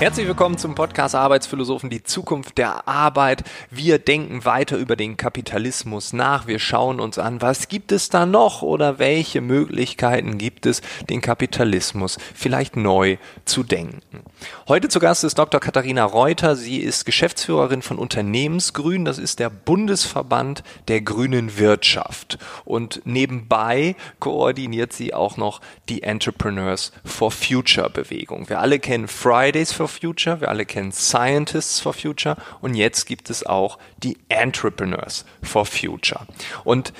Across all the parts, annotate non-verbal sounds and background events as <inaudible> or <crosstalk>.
Herzlich willkommen zum Podcast Arbeitsphilosophen, die Zukunft der Arbeit. Wir denken weiter über den Kapitalismus nach. Wir schauen uns an, was gibt es da noch oder welche Möglichkeiten gibt es, den Kapitalismus vielleicht neu zu denken. Heute zu Gast ist Dr. Katharina Reuter. Sie ist Geschäftsführerin von Unternehmensgrün. Das ist der Bundesverband der grünen Wirtschaft. Und nebenbei koordiniert sie auch noch die Entrepreneurs for Future Bewegung. Wir alle kennen Fridays for Future, wir alle kennen Scientists for Future und jetzt gibt es auch die Entrepreneurs for Future. Und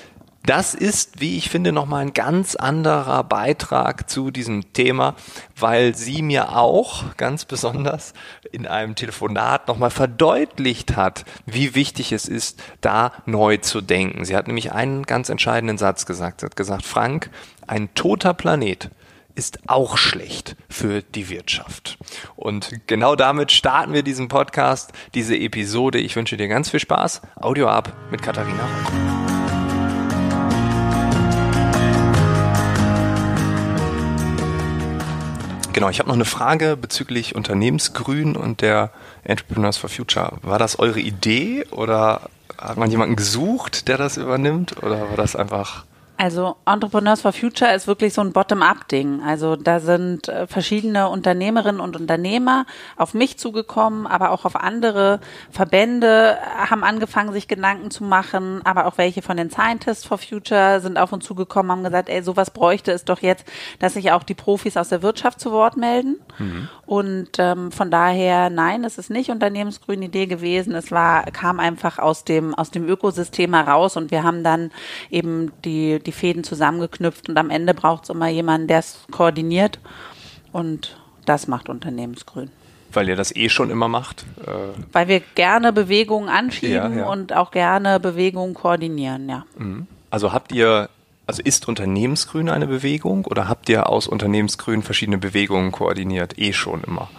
das ist, wie ich finde, nochmal ein ganz anderer Beitrag zu diesem Thema, weil sie mir auch ganz besonders in einem Telefonat nochmal verdeutlicht hat, wie wichtig es ist, da neu zu denken. Sie hat nämlich einen ganz entscheidenden Satz gesagt. Sie hat gesagt, Frank, ein toter Planet ist auch schlecht für die Wirtschaft. Und genau damit starten wir diesen Podcast, diese Episode. Ich wünsche dir ganz viel Spaß. Audio ab mit Katharina Reuter. Genau, ich habe noch eine Frage bezüglich Unternehmensgrün und der Entrepreneurs for Future. War das eure Idee oder hat man jemanden gesucht, der das übernimmt oder war das einfach also Entrepreneurs for Future ist wirklich so ein Bottom-up-Ding. Also da sind äh, verschiedene Unternehmerinnen und Unternehmer auf mich zugekommen, aber auch auf andere Verbände haben angefangen, sich Gedanken zu machen, aber auch welche von den Scientists for Future sind auf uns zugekommen, haben gesagt, ey, sowas bräuchte es doch jetzt, dass sich auch die Profis aus der Wirtschaft zu Wort melden. Mhm. Und ähm, von daher, nein, es ist nicht unternehmensgrüne Idee gewesen. Es war, kam einfach aus dem, aus dem Ökosystem heraus und wir haben dann eben die, die Fäden zusammengeknüpft und am Ende braucht es immer jemanden, der es koordiniert und das macht Unternehmensgrün. Weil ihr das eh schon immer macht? Äh Weil wir gerne Bewegungen anschieben ja, ja. und auch gerne Bewegungen koordinieren, ja. Mhm. Also habt ihr, also ist Unternehmensgrün eine Bewegung oder habt ihr aus Unternehmensgrün verschiedene Bewegungen koordiniert? Eh schon immer.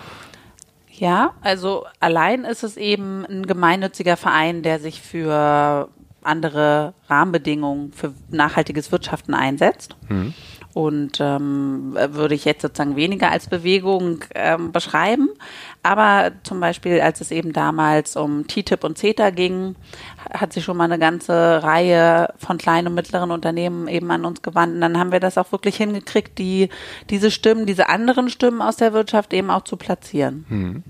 Ja, also allein ist es eben ein gemeinnütziger Verein, der sich für andere Rahmenbedingungen für nachhaltiges Wirtschaften einsetzt. Mhm. Und ähm, würde ich jetzt sozusagen weniger als Bewegung ähm, beschreiben. Aber zum Beispiel, als es eben damals um TTIP und CETA ging, hat sich schon mal eine ganze Reihe von kleinen und mittleren Unternehmen eben an uns gewandt. Und dann haben wir das auch wirklich hingekriegt, die, diese Stimmen, diese anderen Stimmen aus der Wirtschaft eben auch zu platzieren. Mhm.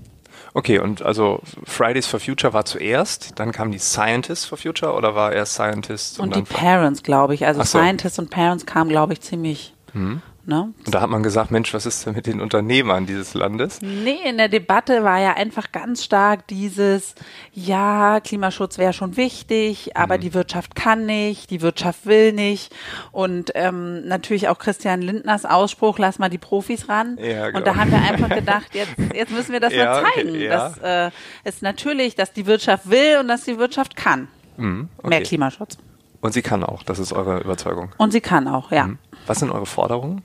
Okay, und also Fridays for Future war zuerst, dann kam die Scientists for Future oder war erst Scientists? Und, und die Parents, glaube ich. Also so. Scientists und Parents kamen, glaube ich, ziemlich hm. Ne? Und da hat man gesagt, Mensch, was ist denn mit den Unternehmern dieses Landes? Nee, in der Debatte war ja einfach ganz stark dieses, ja, Klimaschutz wäre schon wichtig, aber mhm. die Wirtschaft kann nicht, die Wirtschaft will nicht. Und ähm, natürlich auch Christian Lindners Ausspruch, lass mal die Profis ran. Ja, genau. Und da haben wir einfach gedacht, jetzt, jetzt müssen wir das <laughs> ja, mal zeigen. Okay, ja. Das äh, ist natürlich, dass die Wirtschaft will und dass die Wirtschaft kann. Mhm, okay. Mehr Klimaschutz. Und sie kann auch, das ist eure Überzeugung. Und sie kann auch, ja. Mhm. Was sind eure Forderungen?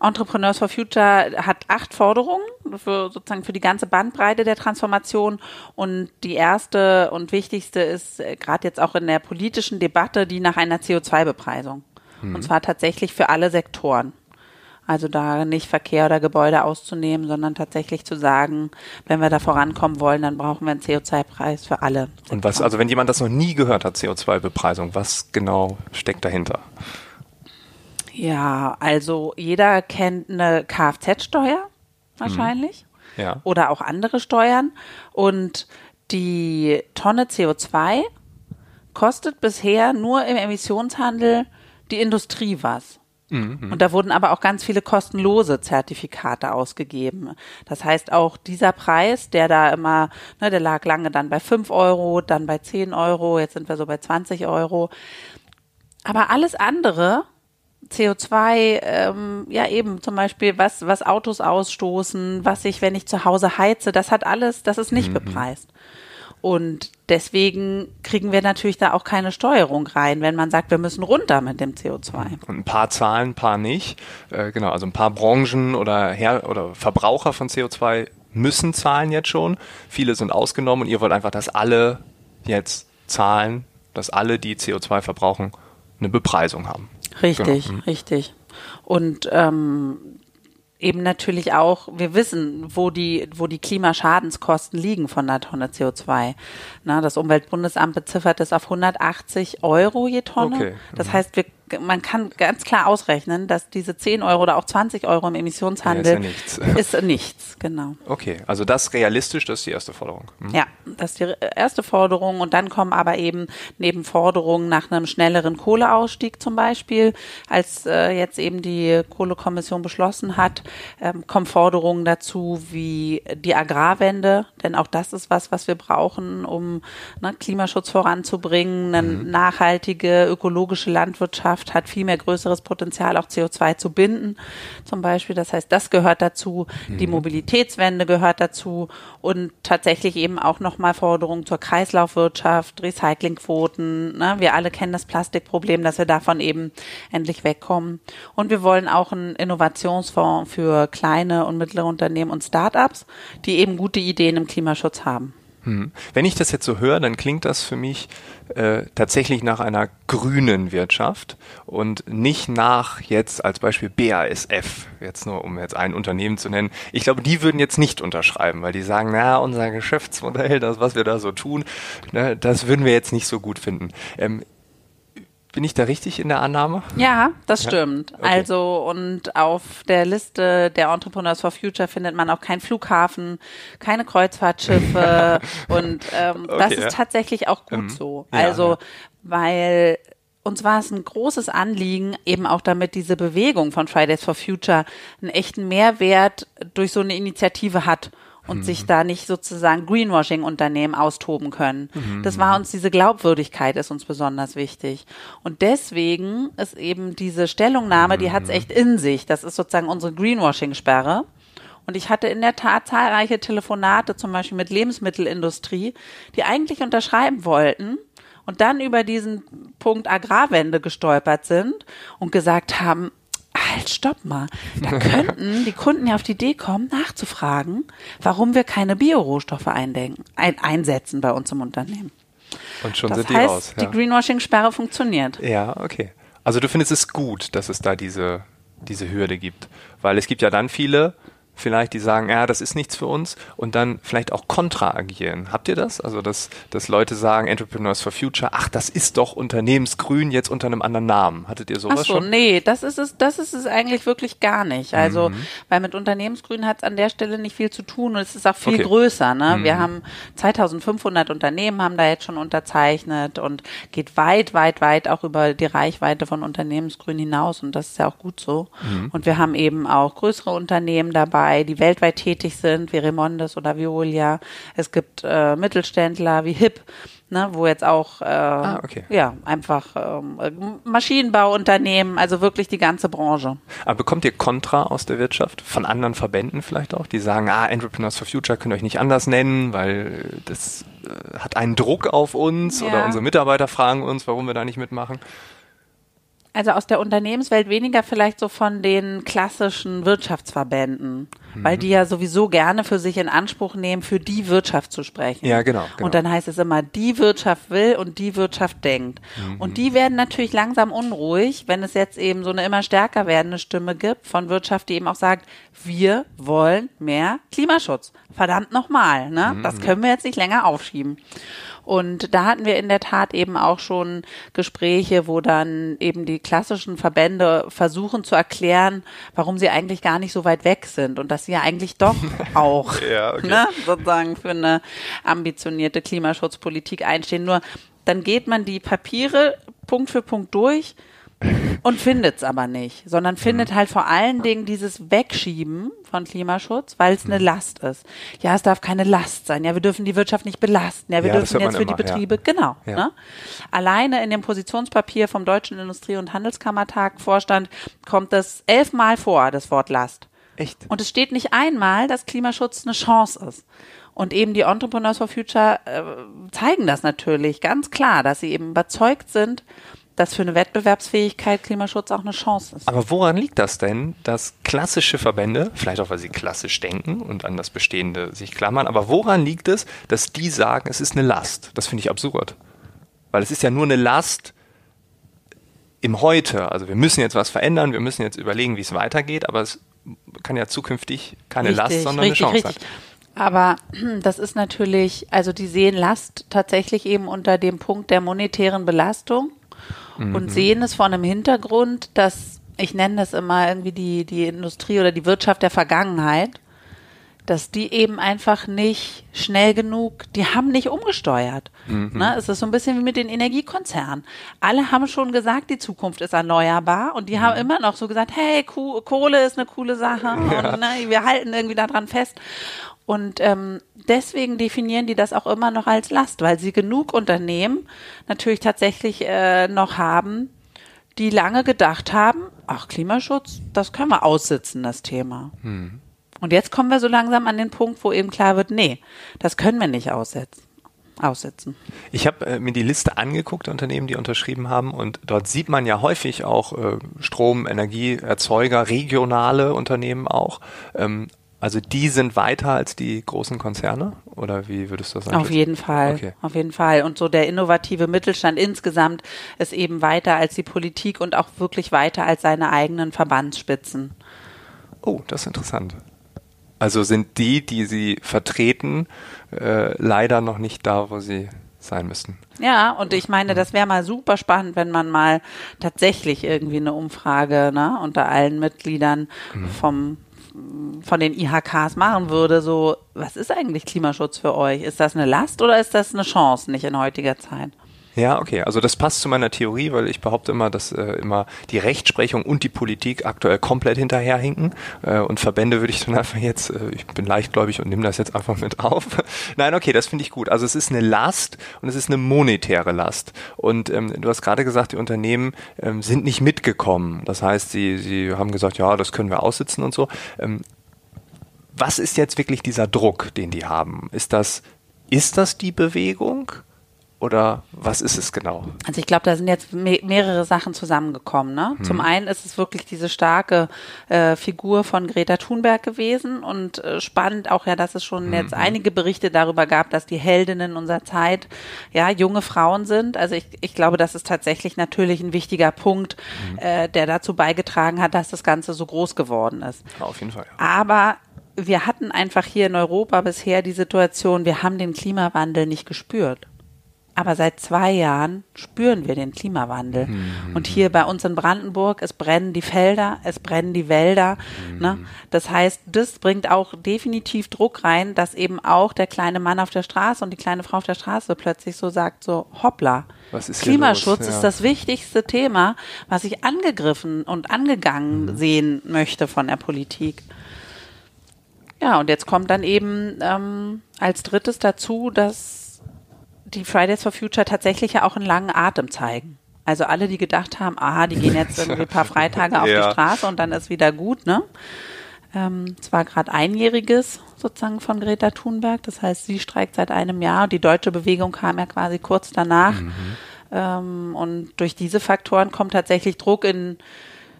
Entrepreneurs for Future hat acht Forderungen für sozusagen für die ganze Bandbreite der Transformation und die erste und wichtigste ist äh, gerade jetzt auch in der politischen Debatte die nach einer CO2-Bepreisung. Mhm. Und zwar tatsächlich für alle Sektoren. Also da nicht Verkehr oder Gebäude auszunehmen, sondern tatsächlich zu sagen, wenn wir da vorankommen wollen, dann brauchen wir einen CO2-Preis für alle. Sektoren. Und was, also wenn jemand das noch nie gehört hat, CO2-Bepreisung, was genau steckt dahinter? Ja, also jeder kennt eine Kfz-Steuer wahrscheinlich. Mhm. Ja. Oder auch andere Steuern. Und die Tonne CO2 kostet bisher nur im Emissionshandel die Industrie was. Mhm. Und da wurden aber auch ganz viele kostenlose Zertifikate ausgegeben. Das heißt auch dieser Preis, der da immer, ne, der lag lange dann bei 5 Euro, dann bei 10 Euro, jetzt sind wir so bei 20 Euro. Aber alles andere CO2, ähm, ja eben zum Beispiel, was, was Autos ausstoßen, was ich, wenn ich zu Hause heize, das hat alles, das ist nicht mhm. bepreist. Und deswegen kriegen wir natürlich da auch keine Steuerung rein, wenn man sagt, wir müssen runter mit dem CO2. Und ein paar Zahlen, ein paar nicht. Äh, genau, also ein paar Branchen oder, Her oder Verbraucher von CO2 müssen zahlen jetzt schon. Viele sind ausgenommen und ihr wollt einfach, dass alle jetzt zahlen, dass alle, die CO2 verbrauchen, eine Bepreisung haben. Richtig, genau. Mhm. richtig. Und ähm, eben natürlich auch, wir wissen, wo die, wo die Klimaschadenskosten liegen von einer Tonne CO2. Na, das Umweltbundesamt beziffert es auf 180 Euro je Tonne. Okay. Das mhm. heißt, wir man kann ganz klar ausrechnen, dass diese 10 Euro oder auch 20 Euro im Emissionshandel ja, ist, ja nichts. ist <laughs> nichts, genau. Okay, also das realistisch, das ist die erste Forderung. Mhm. Ja, das ist die erste Forderung und dann kommen aber eben neben Forderungen nach einem schnelleren Kohleausstieg zum Beispiel, als äh, jetzt eben die Kohlekommission beschlossen hat, ähm, kommen Forderungen dazu wie die Agrarwende, denn auch das ist was, was wir brauchen, um ne, Klimaschutz voranzubringen, eine mhm. nachhaltige ökologische Landwirtschaft Windkraft hat viel mehr größeres Potenzial, auch CO2 zu binden, zum Beispiel. Das heißt, das gehört dazu. Mhm. Die Mobilitätswende gehört dazu und tatsächlich eben auch nochmal Forderungen zur Kreislaufwirtschaft, Recyclingquoten. Ne? Wir alle kennen das Plastikproblem, dass wir davon eben endlich wegkommen. Und wir wollen auch einen Innovationsfonds für kleine und mittlere Unternehmen und Startups, die eben gute Ideen im Klimaschutz haben. Hm. Wenn ich das jetzt so höre, dann klingt das für mich äh, tatsächlich nach einer grünen Wirtschaft und nicht nach jetzt als Beispiel BASF, jetzt nur um jetzt ein Unternehmen zu nennen. Ich glaube, die würden jetzt nicht unterschreiben, weil die sagen, na, unser Geschäftsmodell, das, was wir da so tun, ne, das würden wir jetzt nicht so gut finden. Ähm, bin ich da richtig in der Annahme? Ja, das ja? stimmt. Okay. Also und auf der Liste der Entrepreneurs for Future findet man auch keinen Flughafen, keine Kreuzfahrtschiffe <laughs> und ähm, okay, das ist ja. tatsächlich auch gut ähm, so. Also ja, weil uns war es ein großes Anliegen, eben auch damit diese Bewegung von Fridays for Future einen echten Mehrwert durch so eine Initiative hat und mhm. sich da nicht sozusagen Greenwashing-Unternehmen austoben können. Mhm. Das war uns, diese Glaubwürdigkeit ist uns besonders wichtig. Und deswegen ist eben diese Stellungnahme, die hat es mhm. echt in sich. Das ist sozusagen unsere Greenwashing-Sperre. Und ich hatte in der Tat zahlreiche Telefonate, zum Beispiel mit Lebensmittelindustrie, die eigentlich unterschreiben wollten und dann über diesen Punkt Agrarwende gestolpert sind und gesagt haben, halt, stopp mal. Da könnten die Kunden ja auf die Idee kommen, nachzufragen, warum wir keine Biorohstoffe eindenken, ein, einsetzen bei uns im Unternehmen. Und schon das sind die heißt, raus. Ja. Die Greenwashing-Sperre funktioniert. Ja, okay. Also du findest es gut, dass es da diese, diese Hürde gibt. Weil es gibt ja dann viele, vielleicht, die sagen, ja, das ist nichts für uns und dann vielleicht auch kontra agieren. Habt ihr das? Also, dass, dass Leute sagen, Entrepreneurs for Future, ach, das ist doch Unternehmensgrün jetzt unter einem anderen Namen. Hattet ihr sowas ach so, schon? nee, das ist es, das ist es eigentlich wirklich gar nicht. Also, mhm. weil mit Unternehmensgrün hat es an der Stelle nicht viel zu tun und es ist auch viel okay. größer. Ne? Mhm. Wir haben 2500 Unternehmen haben da jetzt schon unterzeichnet und geht weit, weit, weit auch über die Reichweite von Unternehmensgrün hinaus und das ist ja auch gut so. Mhm. Und wir haben eben auch größere Unternehmen dabei, dabei, die weltweit tätig sind, wie Remondes oder Violia. Es gibt äh, Mittelständler wie HIP, ne, wo jetzt auch äh, ah, okay. ja einfach ähm, Maschinenbauunternehmen, also wirklich die ganze Branche. Aber bekommt ihr Kontra aus der Wirtschaft von anderen Verbänden vielleicht auch, die sagen, ah, Entrepreneurs for Future könnt ihr euch nicht anders nennen, weil das äh, hat einen Druck auf uns ja. oder unsere Mitarbeiter fragen uns, warum wir da nicht mitmachen? Also aus der Unternehmenswelt weniger vielleicht so von den klassischen Wirtschaftsverbänden, mhm. weil die ja sowieso gerne für sich in Anspruch nehmen, für die Wirtschaft zu sprechen. Ja, genau. genau. Und dann heißt es immer, die Wirtschaft will und die Wirtschaft denkt. Mhm. Und die werden natürlich langsam unruhig, wenn es jetzt eben so eine immer stärker werdende Stimme gibt von Wirtschaft, die eben auch sagt, wir wollen mehr Klimaschutz. Verdammt nochmal, ne? Mhm. Das können wir jetzt nicht länger aufschieben. Und da hatten wir in der Tat eben auch schon Gespräche, wo dann eben die klassischen Verbände versuchen zu erklären, warum sie eigentlich gar nicht so weit weg sind und dass sie ja eigentlich doch <laughs> auch ja, okay. ne, sozusagen für eine ambitionierte Klimaschutzpolitik einstehen. Nur dann geht man die Papiere Punkt für Punkt durch und findet es aber nicht, sondern findet halt vor allen Dingen dieses Wegschieben von Klimaschutz, weil es eine mhm. Last ist. Ja, es darf keine Last sein. Ja, wir dürfen die Wirtschaft nicht belasten. Ja, wir ja, dürfen jetzt für immer, die Betriebe, ja. genau. Ja. Ne? Alleine in dem Positionspapier vom Deutschen Industrie- und Handelskammertag Vorstand kommt das elfmal vor, das Wort Last. Echt? Und es steht nicht einmal, dass Klimaschutz eine Chance ist. Und eben die Entrepreneurs for Future äh, zeigen das natürlich ganz klar, dass sie eben überzeugt sind, dass für eine Wettbewerbsfähigkeit Klimaschutz auch eine Chance ist. Aber woran liegt das denn, dass klassische Verbände, vielleicht auch weil sie klassisch denken und an das Bestehende sich klammern, aber woran liegt es, dass die sagen, es ist eine Last? Das finde ich absurd. Weil es ist ja nur eine Last im Heute. Also wir müssen jetzt was verändern, wir müssen jetzt überlegen, wie es weitergeht, aber es kann ja zukünftig keine richtig, Last, sondern richtig, eine Chance richtig. sein. Aber <clears throat> das ist natürlich, also die sehen Last tatsächlich eben unter dem Punkt der monetären Belastung mhm. und sehen es vor einem Hintergrund, dass ich nenne es immer irgendwie die, die Industrie oder die Wirtschaft der Vergangenheit dass die eben einfach nicht schnell genug, die haben nicht umgesteuert. Mhm. Ne? Es ist so ein bisschen wie mit den Energiekonzernen. Alle haben schon gesagt, die Zukunft ist erneuerbar und die mhm. haben immer noch so gesagt, hey, Kohle ist eine coole Sache ja. und ne, wir halten irgendwie daran fest. Und ähm, deswegen definieren die das auch immer noch als Last, weil sie genug Unternehmen natürlich tatsächlich äh, noch haben, die lange gedacht haben, ach, Klimaschutz, das können wir aussitzen, das Thema. Mhm. Und jetzt kommen wir so langsam an den Punkt, wo eben klar wird, nee, das können wir nicht aussetzen. Aussetzen. Ich habe äh, mir die Liste angeguckt Unternehmen, die unterschrieben haben, und dort sieht man ja häufig auch äh, Strom, Energieerzeuger, regionale Unternehmen auch. Ähm, also die sind weiter als die großen Konzerne oder wie würdest du das sagen? Auf jeden Fall, okay. auf jeden Fall. Und so der innovative Mittelstand insgesamt ist eben weiter als die Politik und auch wirklich weiter als seine eigenen Verbandsspitzen. Oh, das ist interessant. Also sind die, die sie vertreten, äh, leider noch nicht da, wo sie sein müssten. Ja, und ich meine, das wäre mal super spannend, wenn man mal tatsächlich irgendwie eine Umfrage ne, unter allen Mitgliedern mhm. vom von den IHKs machen würde, so, was ist eigentlich Klimaschutz für euch? Ist das eine Last oder ist das eine Chance, nicht in heutiger Zeit? Ja, okay. Also das passt zu meiner Theorie, weil ich behaupte immer, dass äh, immer die Rechtsprechung und die Politik aktuell komplett hinterherhinken. Äh, und Verbände würde ich dann einfach jetzt, äh, ich bin leichtgläubig und nehme das jetzt einfach mit auf. <laughs> Nein, okay, das finde ich gut. Also es ist eine Last und es ist eine monetäre Last. Und ähm, du hast gerade gesagt, die Unternehmen ähm, sind nicht mitgekommen. Das heißt, sie, sie haben gesagt, ja, das können wir aussitzen und so. Ähm, was ist jetzt wirklich dieser Druck, den die haben? Ist das, ist das die Bewegung? Oder was ist es genau? Also ich glaube, da sind jetzt me mehrere Sachen zusammengekommen. Ne? Hm. Zum einen ist es wirklich diese starke äh, Figur von Greta Thunberg gewesen und äh, spannend auch ja, dass es schon hm. jetzt einige Berichte darüber gab, dass die Heldinnen unserer Zeit ja junge Frauen sind. Also ich, ich glaube, das ist tatsächlich natürlich ein wichtiger Punkt, hm. äh, der dazu beigetragen hat, dass das Ganze so groß geworden ist. Ja, auf jeden Fall. Ja. Aber wir hatten einfach hier in Europa bisher die Situation, wir haben den Klimawandel nicht gespürt. Aber seit zwei Jahren spüren wir den Klimawandel. Mhm. Und hier bei uns in Brandenburg, es brennen die Felder, es brennen die Wälder. Mhm. Ne? Das heißt, das bringt auch definitiv Druck rein, dass eben auch der kleine Mann auf der Straße und die kleine Frau auf der Straße plötzlich so sagt, so hoppla. Klimaschutz ja. ist das wichtigste Thema, was ich angegriffen und angegangen mhm. sehen möchte von der Politik. Ja, und jetzt kommt dann eben ähm, als drittes dazu, dass die Fridays for Future tatsächlich ja auch einen langen Atem zeigen. Also alle, die gedacht haben, aha, die gehen jetzt irgendwie ein paar Freitage auf <laughs> ja. die Straße und dann ist wieder gut, ne? Ähm, es war gerade einjähriges sozusagen von Greta Thunberg. Das heißt, sie streikt seit einem Jahr und die deutsche Bewegung kam ja quasi kurz danach. Mhm. Ähm, und durch diese Faktoren kommt tatsächlich Druck in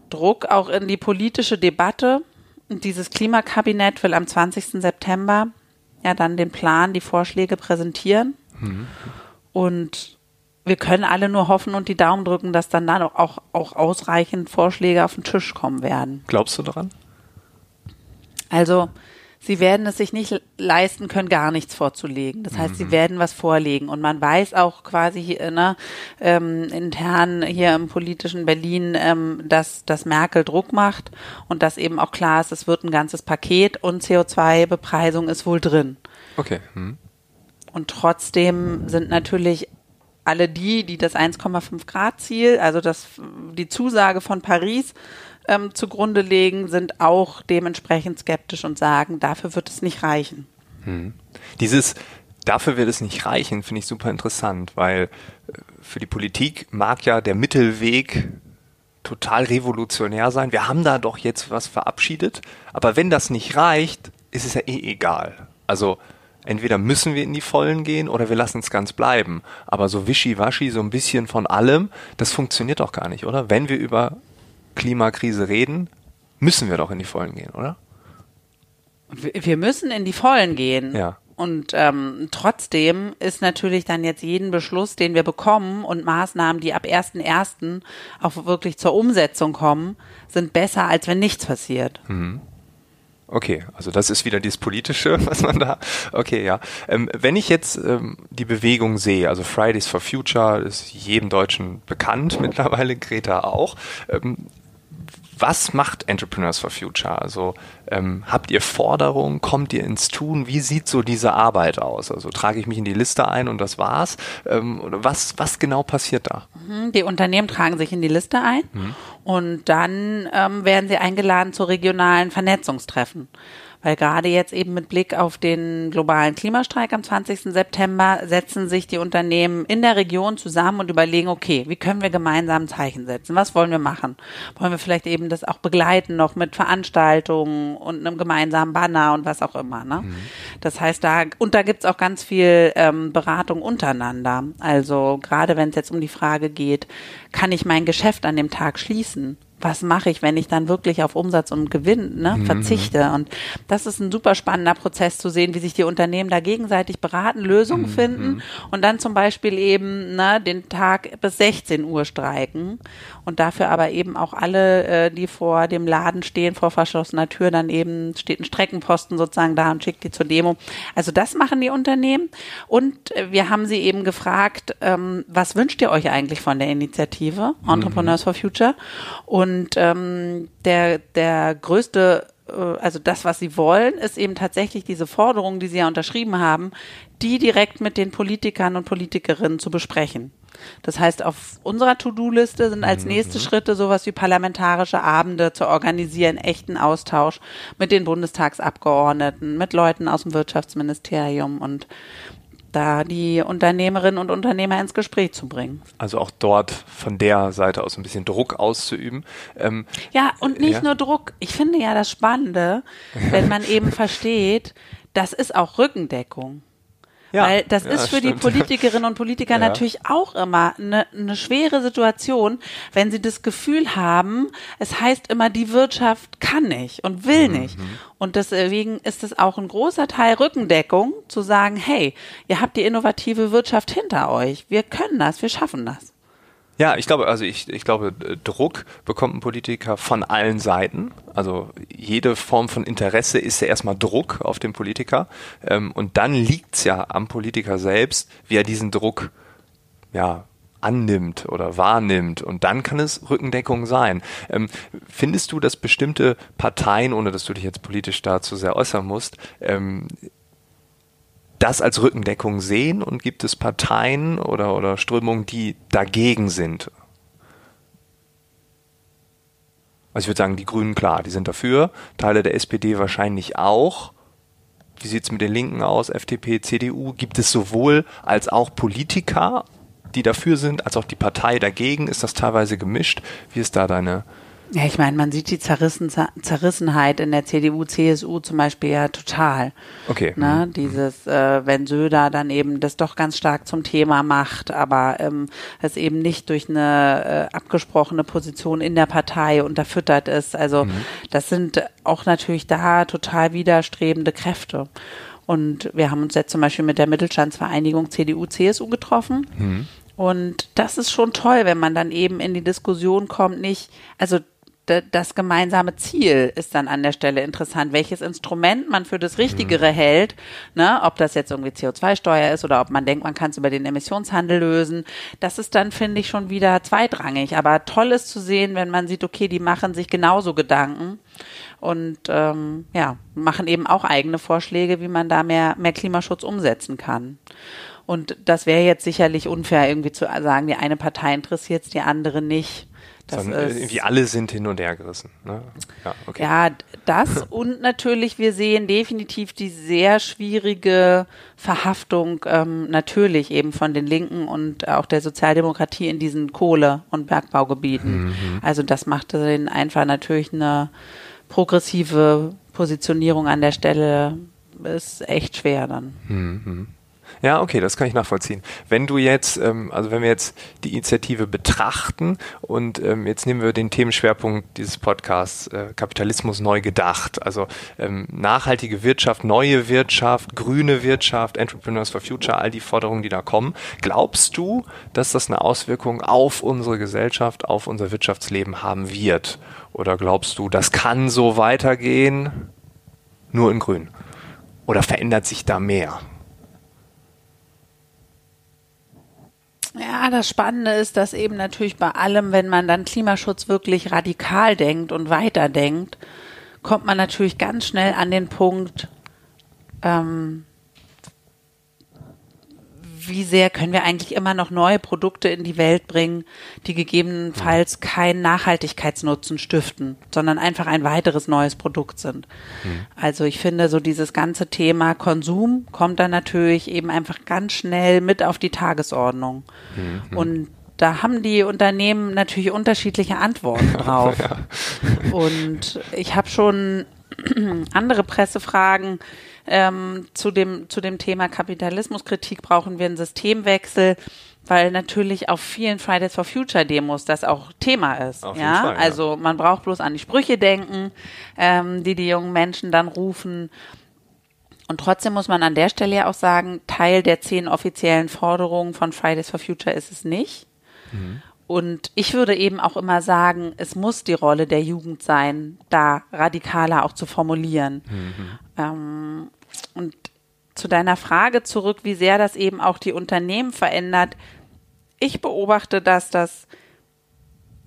Druck auch in die politische Debatte. Und dieses Klimakabinett will am 20. September ja dann den Plan, die Vorschläge präsentieren. Mhm. Und wir können alle nur hoffen und die Daumen drücken, dass dann, dann auch, auch ausreichend Vorschläge auf den Tisch kommen werden. Glaubst du daran? Also, sie werden es sich nicht leisten können, gar nichts vorzulegen. Das heißt, mhm. sie werden was vorlegen. Und man weiß auch quasi hier, ne, ähm, intern hier im politischen Berlin, ähm, dass, dass Merkel Druck macht und dass eben auch klar ist, es wird ein ganzes Paket und CO2-Bepreisung ist wohl drin. Okay. Mhm. Und trotzdem sind natürlich alle die, die das 1,5 Grad Ziel, also das, die Zusage von Paris ähm, zugrunde legen, sind auch dementsprechend skeptisch und sagen, dafür wird es nicht reichen. Hm. Dieses Dafür wird es nicht reichen, finde ich super interessant, weil äh, für die Politik mag ja der Mittelweg total revolutionär sein. Wir haben da doch jetzt was verabschiedet, aber wenn das nicht reicht, ist es ja eh egal. Also entweder müssen wir in die Vollen gehen oder wir lassen es ganz bleiben. Aber so wischiwaschi, so ein bisschen von allem, das funktioniert doch gar nicht, oder? Wenn wir über Klimakrise reden, müssen wir doch in die Vollen gehen, oder? Wir müssen in die Vollen gehen. Ja. Und ähm, trotzdem ist natürlich dann jetzt jeden Beschluss, den wir bekommen und Maßnahmen, die ab 1.1. auch wirklich zur Umsetzung kommen, sind besser, als wenn nichts passiert. Mhm. Okay, also das ist wieder dieses Politische, <laughs> was man da. Okay, ja. Ähm, wenn ich jetzt ähm, die Bewegung sehe, also Fridays for Future ist jedem Deutschen bekannt <laughs> mittlerweile, Greta auch. Ähm, was macht Entrepreneurs for Future? Also ähm, habt ihr Forderungen? Kommt ihr ins Tun? Wie sieht so diese Arbeit aus? Also trage ich mich in die Liste ein und das war's? Ähm, was, was genau passiert da? Mhm, die Unternehmen tragen sich in die Liste ein mhm. und dann ähm, werden sie eingeladen zu regionalen Vernetzungstreffen weil gerade jetzt eben mit Blick auf den globalen Klimastreik am 20. September setzen sich die Unternehmen in der Region zusammen und überlegen, okay, wie können wir gemeinsam Zeichen setzen? Was wollen wir machen? Wollen wir vielleicht eben das auch begleiten noch mit Veranstaltungen und einem gemeinsamen Banner und was auch immer. Ne? Mhm. Das heißt, da und da gibt's auch ganz viel ähm, Beratung untereinander. Also gerade wenn es jetzt um die Frage geht, kann ich mein Geschäft an dem Tag schließen? Was mache ich, wenn ich dann wirklich auf Umsatz und Gewinn ne, mhm. verzichte? Und das ist ein super spannender Prozess zu sehen, wie sich die Unternehmen da gegenseitig beraten, Lösungen mhm. finden und dann zum Beispiel eben ne, den Tag bis 16 Uhr streiken und dafür aber eben auch alle, äh, die vor dem Laden stehen, vor verschlossener Tür, dann eben steht ein Streckenposten sozusagen da und schickt die zur Demo. Also das machen die Unternehmen und äh, wir haben sie eben gefragt, ähm, was wünscht ihr euch eigentlich von der Initiative Entrepreneurs mhm. for Future? Und ähm, der, der größte, äh, also das, was sie wollen, ist eben tatsächlich diese Forderungen, die sie ja unterschrieben haben, die direkt mit den Politikern und Politikerinnen zu besprechen. Das heißt, auf unserer To-Do-Liste sind als mhm. nächste mhm. Schritte sowas wie parlamentarische Abende zu organisieren, echten Austausch mit den Bundestagsabgeordneten, mit Leuten aus dem Wirtschaftsministerium und da die Unternehmerinnen und Unternehmer ins Gespräch zu bringen. Also auch dort von der Seite aus ein bisschen Druck auszuüben. Ähm, ja, und nicht ja. nur Druck. Ich finde ja das Spannende, wenn man <laughs> eben versteht, das ist auch Rückendeckung. Ja, Weil das ja, ist für stimmt. die Politikerinnen und Politiker <laughs> ja. natürlich auch immer eine, eine schwere Situation, wenn sie das Gefühl haben, es heißt immer, die Wirtschaft kann nicht und will mhm. nicht. Und deswegen ist es auch ein großer Teil Rückendeckung, zu sagen, hey, ihr habt die innovative Wirtschaft hinter euch. Wir können das, wir schaffen das. Ja, ich glaube, also ich, ich glaube, Druck bekommt ein Politiker von allen Seiten. Also jede Form von Interesse ist ja erstmal Druck auf den Politiker. Ähm, und dann liegt's ja am Politiker selbst, wie er diesen Druck ja, annimmt oder wahrnimmt. Und dann kann es Rückendeckung sein. Ähm, findest du, dass bestimmte Parteien, ohne dass du dich jetzt politisch dazu sehr äußern musst, ähm, das als Rückendeckung sehen und gibt es Parteien oder, oder Strömungen, die dagegen sind? Also ich würde sagen, die Grünen klar, die sind dafür, Teile der SPD wahrscheinlich auch. Wie sieht es mit den Linken aus, FDP, CDU? Gibt es sowohl als auch Politiker, die dafür sind, als auch die Partei dagegen? Ist das teilweise gemischt? Wie ist da deine ja, ich meine, man sieht die Zerrissen, Zerrissenheit in der CDU, CSU zum Beispiel ja total. Okay. Ne? Mhm. Dieses, äh, wenn Söder dann eben das doch ganz stark zum Thema macht, aber ähm, es eben nicht durch eine äh, abgesprochene Position in der Partei unterfüttert ist. Also mhm. das sind auch natürlich da total widerstrebende Kräfte. Und wir haben uns jetzt zum Beispiel mit der Mittelstandsvereinigung CDU, CSU getroffen. Mhm. Und das ist schon toll, wenn man dann eben in die Diskussion kommt, nicht, also das gemeinsame Ziel ist dann an der Stelle interessant, welches Instrument man für das Richtigere mhm. hält, ne? ob das jetzt irgendwie CO2-Steuer ist oder ob man denkt, man kann es über den Emissionshandel lösen. Das ist dann, finde ich, schon wieder zweitrangig. Aber toll ist zu sehen, wenn man sieht, okay, die machen sich genauso Gedanken und ähm, ja, machen eben auch eigene Vorschläge, wie man da mehr, mehr Klimaschutz umsetzen kann. Und das wäre jetzt sicherlich unfair, irgendwie zu sagen, die eine Partei interessiert es, die andere nicht. Das Sondern ist, irgendwie alle sind hin und her gerissen. Ne? Ja, okay. ja, das <laughs> und natürlich, wir sehen definitiv die sehr schwierige Verhaftung ähm, natürlich eben von den Linken und auch der Sozialdemokratie in diesen Kohle- und Bergbaugebieten. Mhm. Also das macht den einfach natürlich eine progressive Positionierung an der Stelle ist echt schwer dann. Mhm. Ja, okay, das kann ich nachvollziehen. Wenn du jetzt, ähm, also wenn wir jetzt die Initiative betrachten und ähm, jetzt nehmen wir den Themenschwerpunkt dieses Podcasts, äh, Kapitalismus neu gedacht, also ähm, nachhaltige Wirtschaft, neue Wirtschaft, grüne Wirtschaft, Entrepreneurs for Future, all die Forderungen, die da kommen. Glaubst du, dass das eine Auswirkung auf unsere Gesellschaft, auf unser Wirtschaftsleben haben wird? Oder glaubst du, das kann so weitergehen? nur in grün? Oder verändert sich da mehr? Ja, das Spannende ist, dass eben natürlich bei allem, wenn man dann Klimaschutz wirklich radikal denkt und weiterdenkt, kommt man natürlich ganz schnell an den Punkt, ähm, wie sehr können wir eigentlich immer noch neue Produkte in die Welt bringen, die gegebenenfalls keinen Nachhaltigkeitsnutzen stiften, sondern einfach ein weiteres neues Produkt sind. Mhm. Also ich finde, so dieses ganze Thema Konsum kommt dann natürlich eben einfach ganz schnell mit auf die Tagesordnung. Mhm. Und da haben die Unternehmen natürlich unterschiedliche Antworten <laughs> drauf. ja. Und ich habe schon <clears throat> andere Pressefragen ähm, zu, dem, zu dem Thema Kapitalismuskritik brauchen wir einen Systemwechsel, weil natürlich auf vielen Fridays for Future Demos das auch Thema ist. Auf ja, Fall, ja. also man braucht bloß an die Sprüche denken, ähm, die die jungen Menschen dann rufen. Und trotzdem muss man an der Stelle ja auch sagen, Teil der zehn offiziellen Forderungen von Fridays for Future ist es nicht. Mhm. Und ich würde eben auch immer sagen, es muss die Rolle der Jugend sein, da radikaler auch zu formulieren. Mhm. Ähm, und zu deiner Frage zurück, wie sehr das eben auch die Unternehmen verändert. Ich beobachte, dass das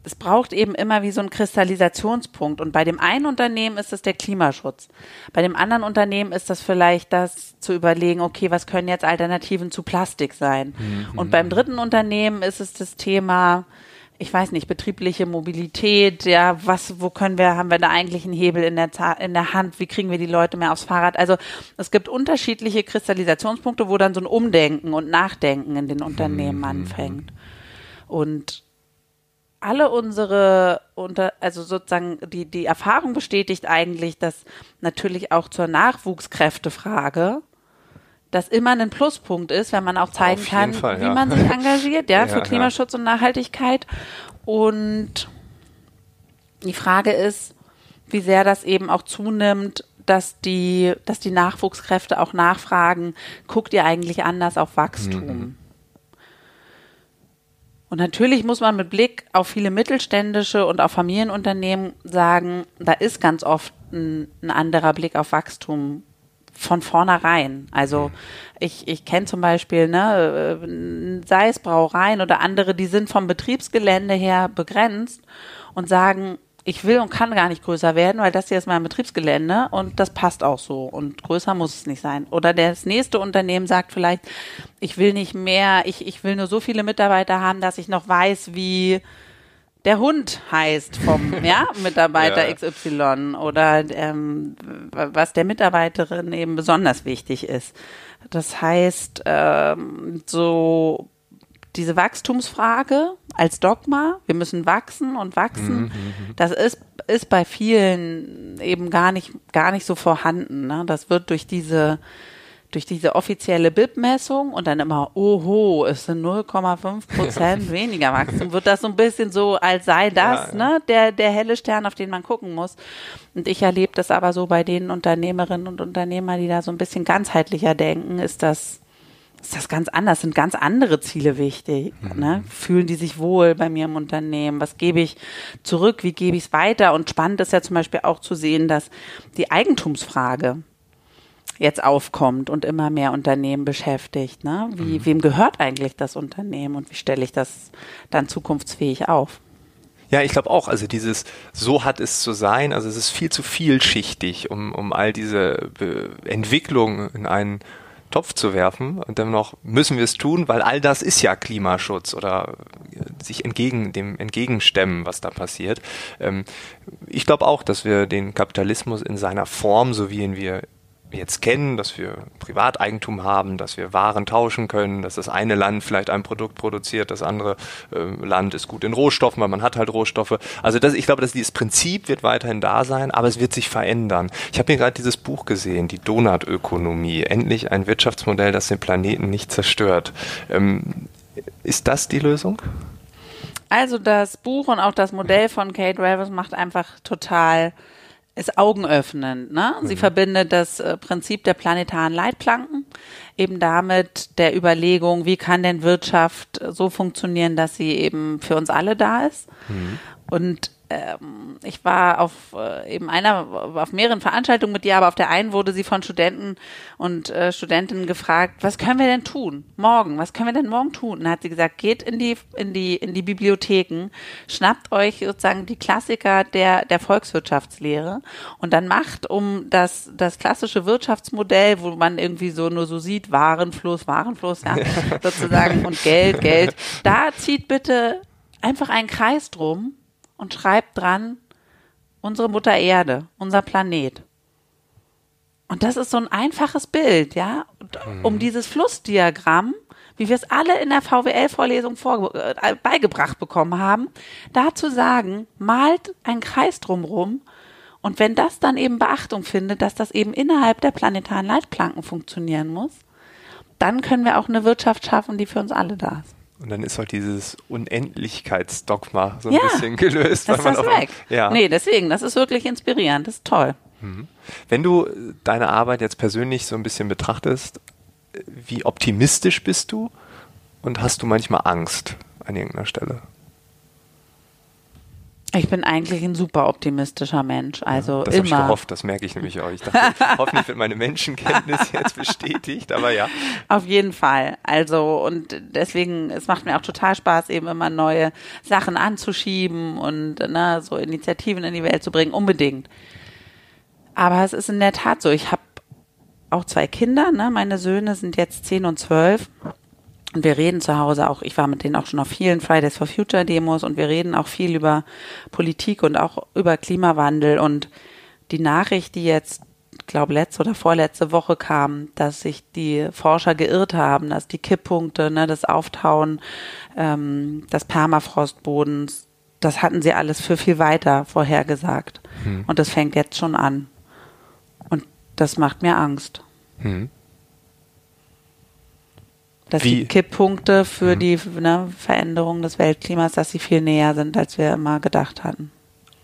es braucht eben immer wie so einen Kristallisationspunkt. Und bei dem einen Unternehmen ist es der Klimaschutz. Bei dem anderen Unternehmen ist das vielleicht das zu überlegen, okay, was können jetzt Alternativen zu Plastik sein? Mhm. Und beim dritten Unternehmen ist es das Thema, ich weiß nicht, betriebliche Mobilität, ja, was, wo können wir, haben wir da eigentlich einen Hebel in der, in der Hand, wie kriegen wir die Leute mehr aufs Fahrrad? Also es gibt unterschiedliche Kristallisationspunkte, wo dann so ein Umdenken und Nachdenken in den Unternehmen mhm. anfängt. Und alle unsere unter, also sozusagen die, die Erfahrung bestätigt eigentlich, dass natürlich auch zur Nachwuchskräftefrage das immer ein Pluspunkt ist, wenn man auch zeigen kann, Fall, wie man sich engagiert, ja, <laughs> ja für Klimaschutz ja. und Nachhaltigkeit. Und die Frage ist, wie sehr das eben auch zunimmt, dass die, dass die Nachwuchskräfte auch nachfragen, guckt ihr eigentlich anders auf Wachstum? Mhm. Und natürlich muss man mit Blick auf viele mittelständische und auf Familienunternehmen sagen, da ist ganz oft ein, ein anderer Blick auf Wachstum von vornherein. Also ich, ich kenne zum Beispiel, ne, sei es Brauereien oder andere, die sind vom Betriebsgelände her begrenzt und sagen, ich will und kann gar nicht größer werden, weil das hier ist mein Betriebsgelände und das passt auch so und größer muss es nicht sein. Oder das nächste Unternehmen sagt vielleicht, ich will nicht mehr, ich, ich will nur so viele Mitarbeiter haben, dass ich noch weiß, wie der Hund heißt vom <laughs> ja, Mitarbeiter ja. XY oder ähm, was der Mitarbeiterin eben besonders wichtig ist. Das heißt, ähm, so diese Wachstumsfrage als Dogma, wir müssen wachsen und wachsen, mhm, mhm, mhm. das ist, ist bei vielen eben gar nicht, gar nicht so vorhanden. Ne? Das wird durch diese durch diese offizielle BIP-Messung und dann immer, oho, es sind 0,5 Prozent weniger Wachstum, wird das so ein bisschen so, als sei das ja, ne, der, der helle Stern, auf den man gucken muss. Und ich erlebe das aber so bei den Unternehmerinnen und Unternehmern, die da so ein bisschen ganzheitlicher denken, ist das, ist das ganz anders, sind ganz andere Ziele wichtig. Mhm. Ne? Fühlen die sich wohl bei mir im Unternehmen? Was gebe ich zurück? Wie gebe ich es weiter? Und spannend ist ja zum Beispiel auch zu sehen, dass die Eigentumsfrage, jetzt aufkommt und immer mehr Unternehmen beschäftigt. Ne? Wie, mhm. Wem gehört eigentlich das Unternehmen und wie stelle ich das dann zukunftsfähig auf? Ja, ich glaube auch. Also dieses so hat es zu sein. Also es ist viel zu vielschichtig, um, um all diese Entwicklungen in einen Topf zu werfen. Und dann noch müssen wir es tun, weil all das ist ja Klimaschutz oder sich entgegen dem entgegenstemmen, was da passiert. Ähm, ich glaube auch, dass wir den Kapitalismus in seiner Form, so wie ihn wir jetzt kennen, dass wir Privateigentum haben, dass wir Waren tauschen können, dass das eine Land vielleicht ein Produkt produziert, das andere äh, Land ist gut in Rohstoffen, weil man hat halt Rohstoffe. Also das, ich glaube, dass dieses Prinzip wird weiterhin da sein, aber es wird sich verändern. Ich habe mir gerade dieses Buch gesehen, die Donutökonomie, endlich ein Wirtschaftsmodell, das den Planeten nicht zerstört. Ähm, ist das die Lösung? Also das Buch und auch das Modell von Kate Ravers macht einfach total ist augenöffnend. Ne? Sie mhm. verbindet das äh, Prinzip der planetaren Leitplanken eben damit der Überlegung, wie kann denn Wirtschaft so funktionieren, dass sie eben für uns alle da ist. Mhm. Und ähm, ich war auf äh, eben einer, auf mehreren Veranstaltungen mit ihr, aber auf der einen wurde sie von Studenten und äh, Studentinnen gefragt, was können wir denn tun? Morgen, was können wir denn morgen tun? Und dann hat sie gesagt, geht in die, in die, in die Bibliotheken, schnappt euch sozusagen die Klassiker der, der Volkswirtschaftslehre und dann macht um das, das klassische Wirtschaftsmodell, wo man irgendwie so nur so sieht, Warenfluss, Warenfluss, ja, <laughs> sozusagen und Geld, Geld, da zieht bitte einfach einen Kreis drum und schreibt dran, unsere Mutter Erde, unser Planet. Und das ist so ein einfaches Bild, ja, um dieses Flussdiagramm, wie wir es alle in der VWL-Vorlesung äh, beigebracht bekommen haben, da zu sagen, malt einen Kreis drumrum und wenn das dann eben Beachtung findet, dass das eben innerhalb der planetaren Leitplanken funktionieren muss, dann können wir auch eine Wirtschaft schaffen, die für uns alle da ist. Und dann ist halt dieses Unendlichkeitsdogma so ein ja, bisschen gelöst. Das ist weg. Ja. Nee, deswegen, das ist wirklich inspirierend, das ist toll. Mhm. Wenn du deine Arbeit jetzt persönlich so ein bisschen betrachtest, wie optimistisch bist du und hast du manchmal Angst an irgendeiner Stelle? Ich bin eigentlich ein super optimistischer Mensch. Also ja, das immer. Das habe ich gehofft, das merke ich nämlich auch. Ich dachte, <laughs> hoffentlich wird meine Menschenkenntnis jetzt bestätigt, aber ja. Auf jeden Fall. Also und deswegen, es macht mir auch total Spaß, eben immer neue Sachen anzuschieben und ne, so Initiativen in die Welt zu bringen, unbedingt. Aber es ist in der Tat so, ich habe auch zwei Kinder, ne? meine Söhne sind jetzt zehn und zwölf und wir reden zu Hause auch, ich war mit denen auch schon auf vielen Fridays for Future Demos und wir reden auch viel über Politik und auch über Klimawandel und die Nachricht, die jetzt, glaube letzte oder vorletzte Woche kam, dass sich die Forscher geirrt haben, dass die Kipppunkte, ne, das Auftauen ähm, des Permafrostbodens, das hatten sie alles für viel weiter vorhergesagt. Hm. Und das fängt jetzt schon an. Und das macht mir Angst. Hm dass Wie? die Kipppunkte für mhm. die ne, Veränderung des Weltklimas, dass sie viel näher sind, als wir immer gedacht hatten.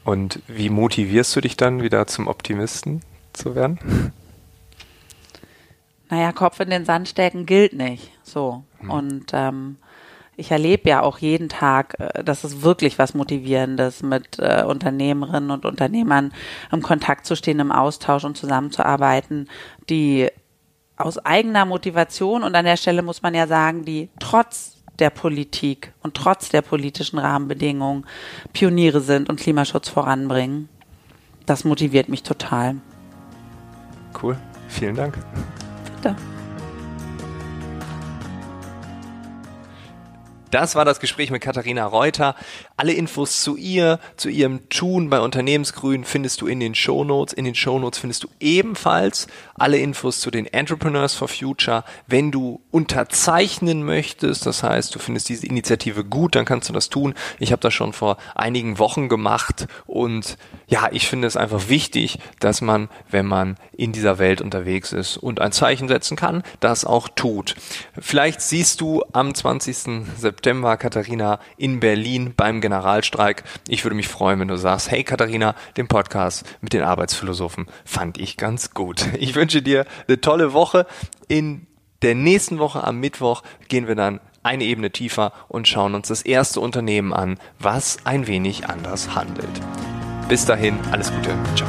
Und wie motivierst du dich dann wieder zum Optimisten zu werden? Naja, Kopf in den Sand stecken gilt nicht. So. Mhm. Und ähm, ich erlebe ja auch jeden Tag, äh, dass es wirklich was Motivierendes mit äh, Unternehmerinnen und Unternehmern im Kontakt zu stehen, im Austausch und zusammenzuarbeiten, die aus eigener Motivation und an der Stelle muss man ja sagen, die trotz der Politik und trotz der politischen Rahmenbedingungen Pioniere sind und Klimaschutz voranbringen. Das motiviert mich total. Cool. Vielen Dank. Bitte. Das war das Gespräch mit Katharina Reuter. Alle Infos zu ihr, zu ihrem Tun bei Unternehmensgrün findest du in den Shownotes. In den Shownotes findest du ebenfalls alle Infos zu den Entrepreneurs for Future. Wenn du unterzeichnen möchtest, das heißt, du findest diese Initiative gut, dann kannst du das tun. Ich habe das schon vor einigen Wochen gemacht und ja, ich finde es einfach wichtig, dass man, wenn man in dieser Welt unterwegs ist und ein Zeichen setzen kann, das auch tut. Vielleicht siehst du am 20. September Katharina in Berlin beim Generalstreik. Ich würde mich freuen, wenn du sagst, hey Katharina, den Podcast mit den Arbeitsphilosophen fand ich ganz gut. <laughs> Ich wünsche dir eine tolle Woche. In der nächsten Woche am Mittwoch gehen wir dann eine Ebene tiefer und schauen uns das erste Unternehmen an, was ein wenig anders handelt. Bis dahin, alles Gute. Ciao.